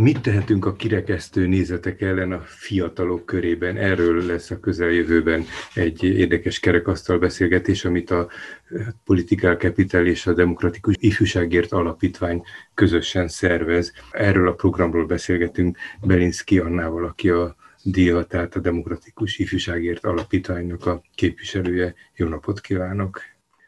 Mit tehetünk a kirekesztő nézetek ellen a fiatalok körében? Erről lesz a közeljövőben egy érdekes kerekasztal beszélgetés, amit a Political Capital és a Demokratikus Ifjúságért Alapítvány közösen szervez. Erről a programról beszélgetünk Belinszki Annával, aki a DIA, tehát a Demokratikus Ifjúságért Alapítványnak a képviselője. Jó napot kívánok!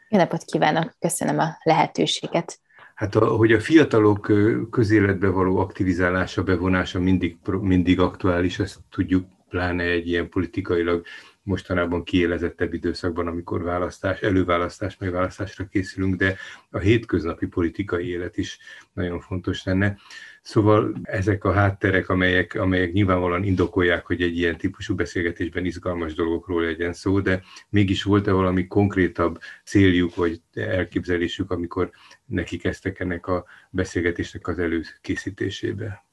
Jó napot kívánok, köszönöm a lehetőséget. Hát, a, hogy a fiatalok közéletbe való aktivizálása, bevonása mindig, mindig aktuális, ezt tudjuk, pláne egy ilyen politikailag mostanában kiélezettebb időszakban, amikor választás, előválasztás, megválasztásra készülünk, de a hétköznapi politikai élet is nagyon fontos lenne. Szóval ezek a hátterek, amelyek, amelyek nyilvánvalóan indokolják, hogy egy ilyen típusú beszélgetésben izgalmas dolgokról legyen szó, de mégis volt-e valami konkrétabb céljuk vagy elképzelésük, amikor neki kezdtek ennek a beszélgetésnek az előkészítésébe?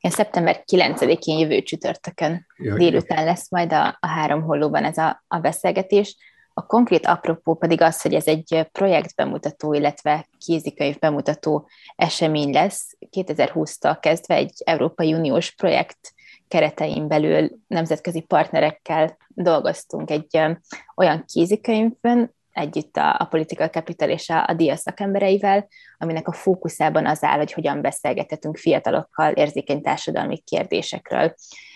Ja, szeptember 9-én jövő csütörtökön ja, délután lesz majd a, a három hollóban ez a, a beszélgetés. A konkrét apropó pedig az, hogy ez egy projektbemutató, illetve kézikönyv bemutató esemény lesz. 2020-tól kezdve egy Európai Uniós projekt keretein belül nemzetközi partnerekkel dolgoztunk egy olyan kézikönyvön, együtt a, a Political Capital és a, a DIA szakembereivel, aminek a fókuszában az áll, hogy hogyan beszélgethetünk fiatalokkal érzékeny társadalmi kérdésekről.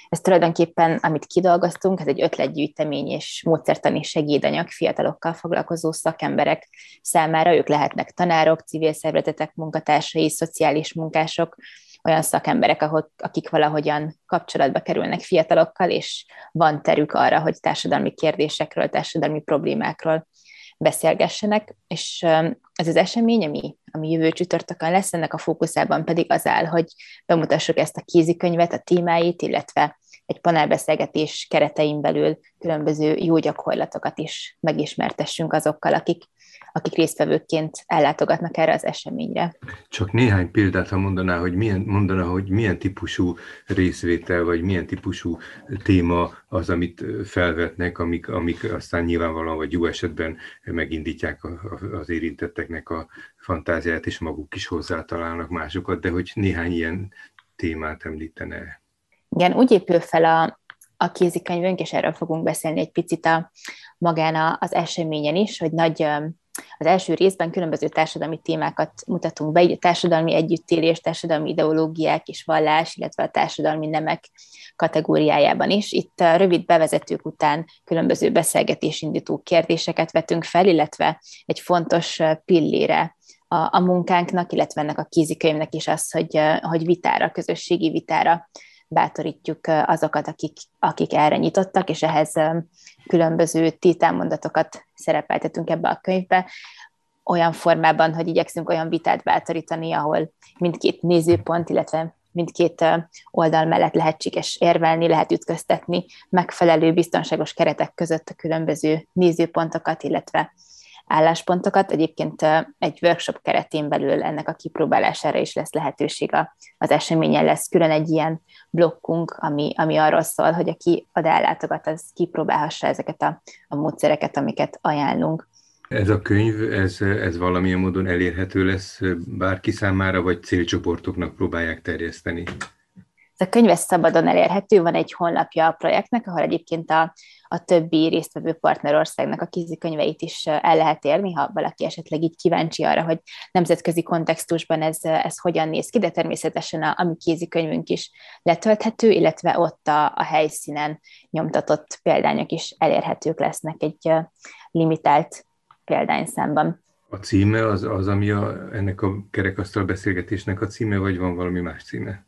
Ez tulajdonképpen, amit kidolgoztunk, ez egy ötletgyűjtemény és módszertani segédanyag fiatalokkal foglalkozó szakemberek számára. Ők lehetnek tanárok, civil szervezetek munkatársai, szociális munkások, olyan szakemberek, akik valahogyan kapcsolatba kerülnek fiatalokkal, és van terük arra, hogy társadalmi kérdésekről, társadalmi problémákról beszélgessenek, és ez az esemény, ami, ami jövő csütörtökön lesz, ennek a fókuszában pedig az áll, hogy bemutassuk ezt a kézikönyvet, a témáit, illetve egy panelbeszélgetés keretein belül különböző jó gyakorlatokat is megismertessünk azokkal, akik akik résztvevőként ellátogatnak erre az eseményre. Csak néhány példát, ha mondaná, hogy milyen, mondaná, hogy milyen típusú részvétel, vagy milyen típusú téma az, amit felvetnek, amik, amik aztán nyilvánvalóan, vagy jó esetben megindítják az érintetteknek a fantáziát, és maguk is hozzátalálnak másokat, de hogy néhány ilyen témát említene. Igen, úgy épül fel a, a kézikönyvünk, és erről fogunk beszélni egy picit a magán az eseményen is, hogy nagy az első részben különböző társadalmi témákat mutatunk be, így a társadalmi együttélés, társadalmi ideológiák és vallás, illetve a társadalmi nemek kategóriájában is. Itt a rövid bevezetők után különböző beszélgetésindító kérdéseket vetünk fel, illetve egy fontos pillére a, a munkánknak, illetve ennek a kézikönyvnek is az, hogy, hogy vitára, közösségi vitára bátorítjuk azokat, akik, akik erre nyitottak, és ehhez különböző tételmondatokat szerepeltetünk ebbe a könyvbe, olyan formában, hogy igyekszünk olyan vitát bátorítani, ahol mindkét nézőpont, illetve mindkét oldal mellett lehetséges érvelni, lehet ütköztetni megfelelő biztonságos keretek között a különböző nézőpontokat, illetve álláspontokat. Egyébként egy workshop keretén belül ennek a kipróbálására is lesz lehetőség az eseményen lesz külön egy ilyen blokkunk, ami, ami arról szól, hogy aki oda ellátogat, az kipróbálhassa ezeket a, a módszereket, amiket ajánlunk. Ez a könyv, ez, ez valamilyen módon elérhető lesz bárki számára, vagy célcsoportoknak próbálják terjeszteni? Ez a könyv ez szabadon elérhető, van egy honlapja a projektnek, ahol egyébként a, a többi résztvevő partnerországnak a kézikönyveit is el lehet érni, ha valaki esetleg így kíváncsi arra, hogy nemzetközi kontextusban ez, ez hogyan néz ki, de természetesen a, a mi kézikönyvünk is letölthető, illetve ott a, a helyszínen nyomtatott példányok is elérhetők lesznek egy limitált példányszámban. A címe az, az ami a, ennek a kerekasztal beszélgetésnek a címe, vagy van valami más címe?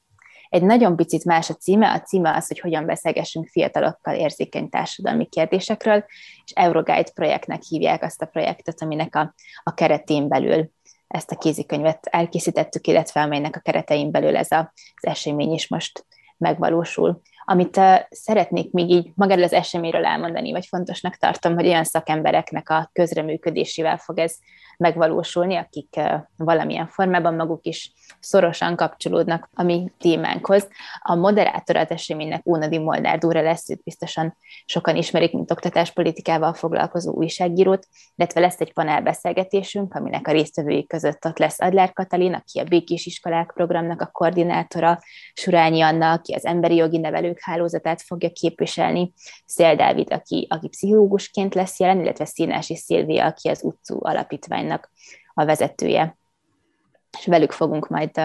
Egy nagyon picit más a címe, a címe az, hogy hogyan beszélgessünk fiatalokkal érzékeny társadalmi kérdésekről, és Euroguide projektnek hívják azt a projektet, aminek a, a keretén belül ezt a kézikönyvet elkészítettük, illetve amelynek a keretein belül ez a, az esemény is most megvalósul. Amit szeretnék még így magáról az eseményről elmondani, vagy fontosnak tartom, hogy olyan szakembereknek a közreműködésével fog ez megvalósulni, akik valamilyen formában maguk is szorosan kapcsolódnak a mi témánkhoz. A moderátor az eseménynek Ónadi Molnár Dóra lesz, őt biztosan sokan ismerik, mint oktatáspolitikával foglalkozó újságírót, illetve lesz egy panelbeszélgetésünk, aminek a résztvevői között ott lesz Adler Katalin, aki a Békés Iskolák programnak a koordinátora, Surányi Anna, aki az Emberi Jogi Nevelők Hálózatát fogja képviselni, Szél Dávid, aki, aki pszichológusként lesz jelen, illetve Színási Szilvia, aki az utcú alapítványnak a vezetője és velük fogunk majd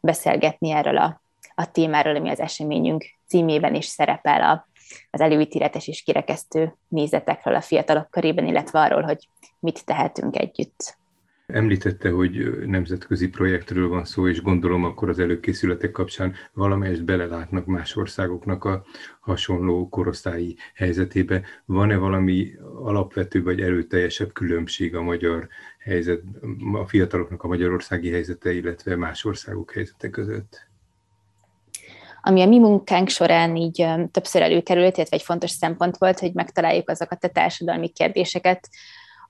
beszélgetni erről a, a témáról, ami az eseményünk címében is szerepel a, az előítéletes és kirekesztő nézetekről a fiatalok körében, illetve arról, hogy mit tehetünk együtt. Említette, hogy nemzetközi projektről van szó, és gondolom akkor az előkészületek kapcsán valamelyest belelátnak más országoknak a hasonló korosztályi helyzetébe. Van-e valami alapvető vagy erőteljesebb különbség a magyar helyzet, a fiataloknak a magyarországi helyzete, illetve más országok helyzete között? Ami a mi munkánk során így többször előkerült, illetve egy fontos szempont volt, hogy megtaláljuk azokat a társadalmi kérdéseket,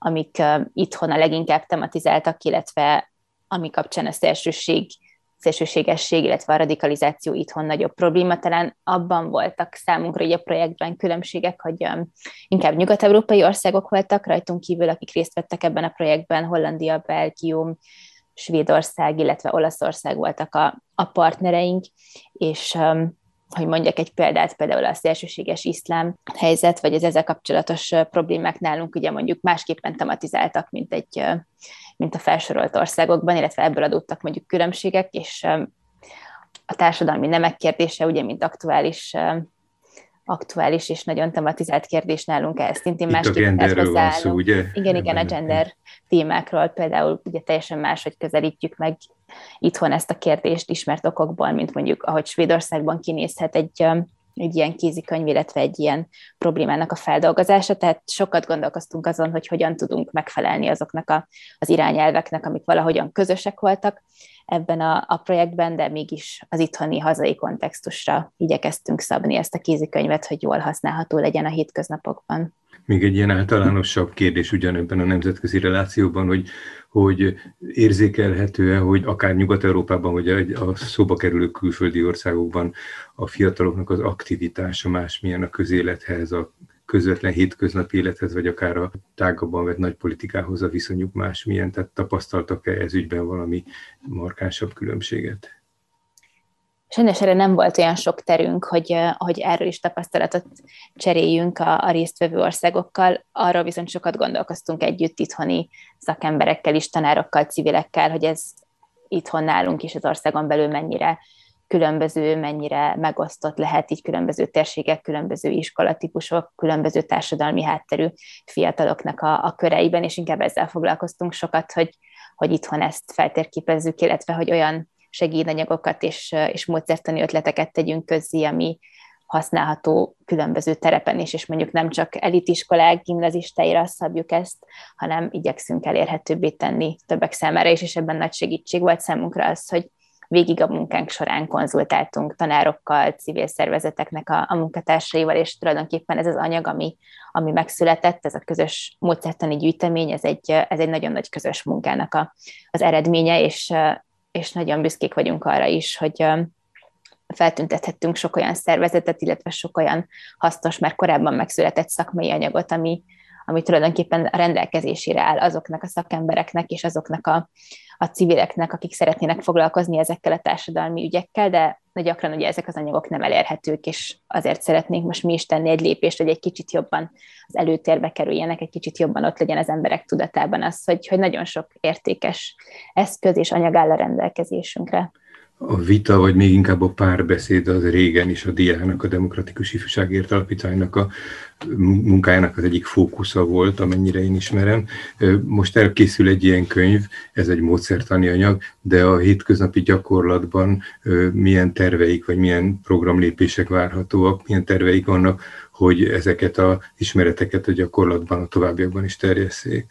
amik itthon a leginkább tematizáltak, illetve ami kapcsán a szélsőség, szélsőségesség, illetve a radikalizáció itthon nagyobb probléma. Talán abban voltak számunkra így a projektben különbségek, hogy inkább nyugat-európai országok voltak rajtunk kívül, akik részt vettek ebben a projektben, Hollandia, Belgium, Svédország, illetve Olaszország voltak a, a partnereink, és hogy mondjak egy példát, például a szélsőséges iszlám helyzet, vagy az ezzel kapcsolatos problémák nálunk ugye mondjuk másképpen tematizáltak, mint, egy, mint a felsorolt országokban, illetve ebből adódtak mondjuk különbségek, és a társadalmi nemek kérdése, ugye, mint aktuális aktuális és nagyon tematizált kérdés nálunk ez szintén másképp van szó, ugye? Igen, igen, a gender témákról például ugye teljesen máshogy közelítjük meg itthon ezt a kérdést ismert okokból, mint mondjuk ahogy Svédországban kinézhet egy, egy ilyen kézikönyv, illetve egy ilyen problémának a feldolgozása, tehát sokat gondolkoztunk azon, hogy hogyan tudunk megfelelni azoknak a, az irányelveknek, amik valahogyan közösek voltak ebben a, a projektben, de mégis az itthoni hazai kontextusra igyekeztünk szabni ezt a kézikönyvet, hogy jól használható legyen a hétköznapokban. Még egy ilyen általánosabb kérdés ugyanebben a nemzetközi relációban, hogy, hogy érzékelhető-e, hogy akár Nyugat-Európában, vagy a szóba kerülő külföldi országokban a fiataloknak az aktivitása másmilyen a közélethez, a közvetlen hétköznapi élethez, vagy akár a tágabban vett nagy politikához a viszonyuk másmilyen, tehát tapasztaltak-e ez ügyben valami markánsabb különbséget? Sajnos erre nem volt olyan sok terünk, hogy, hogy erről is tapasztalatot cseréljünk a, a résztvevő országokkal. Arról viszont sokat gondolkoztunk együtt itthoni szakemberekkel is, tanárokkal, civilekkel, hogy ez itthon nálunk is az országon belül mennyire különböző, mennyire megosztott lehet így különböző térségek, különböző iskolatípusok, különböző társadalmi hátterű fiataloknak a, a köreiben, és inkább ezzel foglalkoztunk sokat, hogy, hogy itthon ezt feltérképezzük, illetve hogy olyan segédanyagokat és, és módszertani ötleteket tegyünk közzé, ami használható különböző terepen is, és mondjuk nem csak elitiskolák, gimnazistáira szabjuk ezt, hanem igyekszünk elérhetőbbé tenni többek számára is, és ebben nagy segítség volt számunkra az, hogy végig a munkánk során konzultáltunk tanárokkal, civil szervezeteknek a, a munkatársaival, és tulajdonképpen ez az anyag, ami, ami megszületett, ez a közös módszertani gyűjtemény, ez egy, ez egy nagyon nagy közös munkának a, az eredménye, és, és nagyon büszkék vagyunk arra is, hogy feltüntethettünk sok olyan szervezetet, illetve sok olyan hasznos, mert korábban megszületett szakmai anyagot, ami, ami tulajdonképpen a rendelkezésére áll azoknak a szakembereknek és azoknak a, a civileknek, akik szeretnének foglalkozni ezekkel a társadalmi ügyekkel, de gyakran ugye ezek az anyagok nem elérhetők, és azért szeretnénk most mi is tenni egy lépést, hogy egy kicsit jobban az előtérbe kerüljenek, egy kicsit jobban ott legyen az emberek tudatában az, hogy, hogy nagyon sok értékes eszköz és anyag áll a rendelkezésünkre a vita, vagy még inkább a párbeszéd az régen is a diáknak, a Demokratikus Ifjúságért Alapítványnak a munkájának az egyik fókusza volt, amennyire én ismerem. Most elkészül egy ilyen könyv, ez egy módszertani anyag, de a hétköznapi gyakorlatban milyen terveik, vagy milyen programlépések várhatóak, milyen terveik vannak, hogy ezeket az ismereteket a gyakorlatban, a továbbiakban is terjesszék?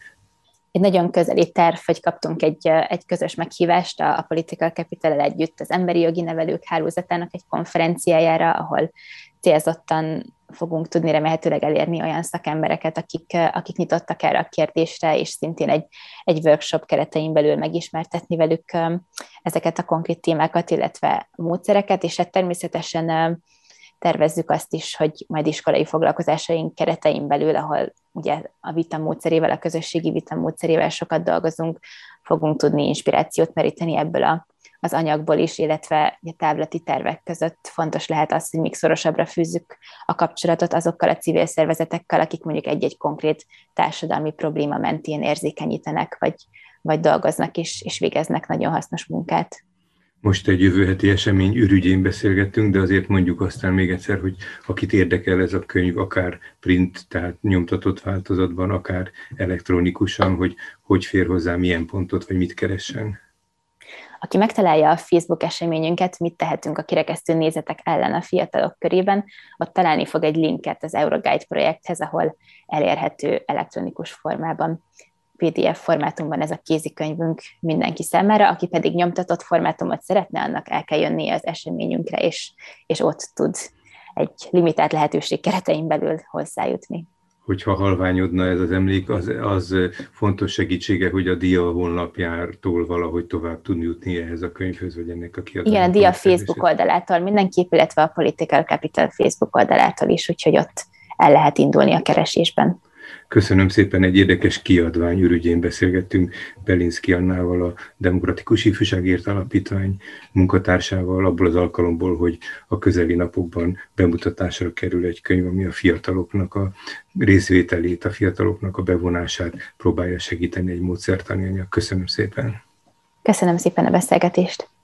Egy nagyon közeli terv, hogy kaptunk egy, egy közös meghívást a, a Political capital együtt az Emberi Jogi Nevelők Hálózatának egy konferenciájára, ahol célzottan fogunk tudni remélhetőleg elérni olyan szakembereket, akik, akik nyitottak erre a kérdésre, és szintén egy, egy workshop keretein belül megismertetni velük ezeket a konkrét témákat, illetve módszereket, és hát természetesen tervezzük azt is, hogy majd iskolai foglalkozásaink keretein belül, ahol ugye a vita módszerével, a közösségi vita módszerével sokat dolgozunk, fogunk tudni inspirációt meríteni ebből a, az anyagból is, illetve a táblati tervek között fontos lehet az, hogy még szorosabbra fűzzük a kapcsolatot azokkal a civil szervezetekkel, akik mondjuk egy-egy konkrét társadalmi probléma mentén érzékenyítenek, vagy, vagy dolgoznak és, és végeznek nagyon hasznos munkát. Most egy jövő heti esemény ürügyén beszélgettünk, de azért mondjuk aztán még egyszer, hogy akit érdekel ez a könyv, akár print, tehát nyomtatott változatban, akár elektronikusan, hogy hogy fér hozzá, milyen pontot, vagy mit keressen. Aki megtalálja a Facebook eseményünket, mit tehetünk a kirekesztő nézetek ellen a fiatalok körében, ott találni fog egy linket az Euroguide projekthez, ahol elérhető elektronikus formában. PDF formátumban ez a kézikönyvünk mindenki számára, aki pedig nyomtatott formátumot szeretne, annak el kell jönnie az eseményünkre, és, és ott tud egy limitált lehetőség keretein belül hozzájutni. Hogyha halványodna ez az emlék, az, az fontos segítsége, hogy a DIA honlapjártól valahogy tovább tudni jutni ehhez a könyvhöz, vagy ennek a kiadáshoz. Igen, a DIA Facebook oldalától mindenképp, illetve a Political Capital Facebook oldalától is, úgyhogy ott el lehet indulni a keresésben. Köszönöm szépen, egy érdekes kiadvány ürügyén beszélgettünk Belinszki Annával, a Demokratikus Ifjúságért Alapítvány munkatársával, abból az alkalomból, hogy a közeli napokban bemutatásra kerül egy könyv, ami a fiataloknak a részvételét, a fiataloknak a bevonását próbálja segíteni egy módszertani anyag. Köszönöm szépen. Köszönöm szépen a beszélgetést.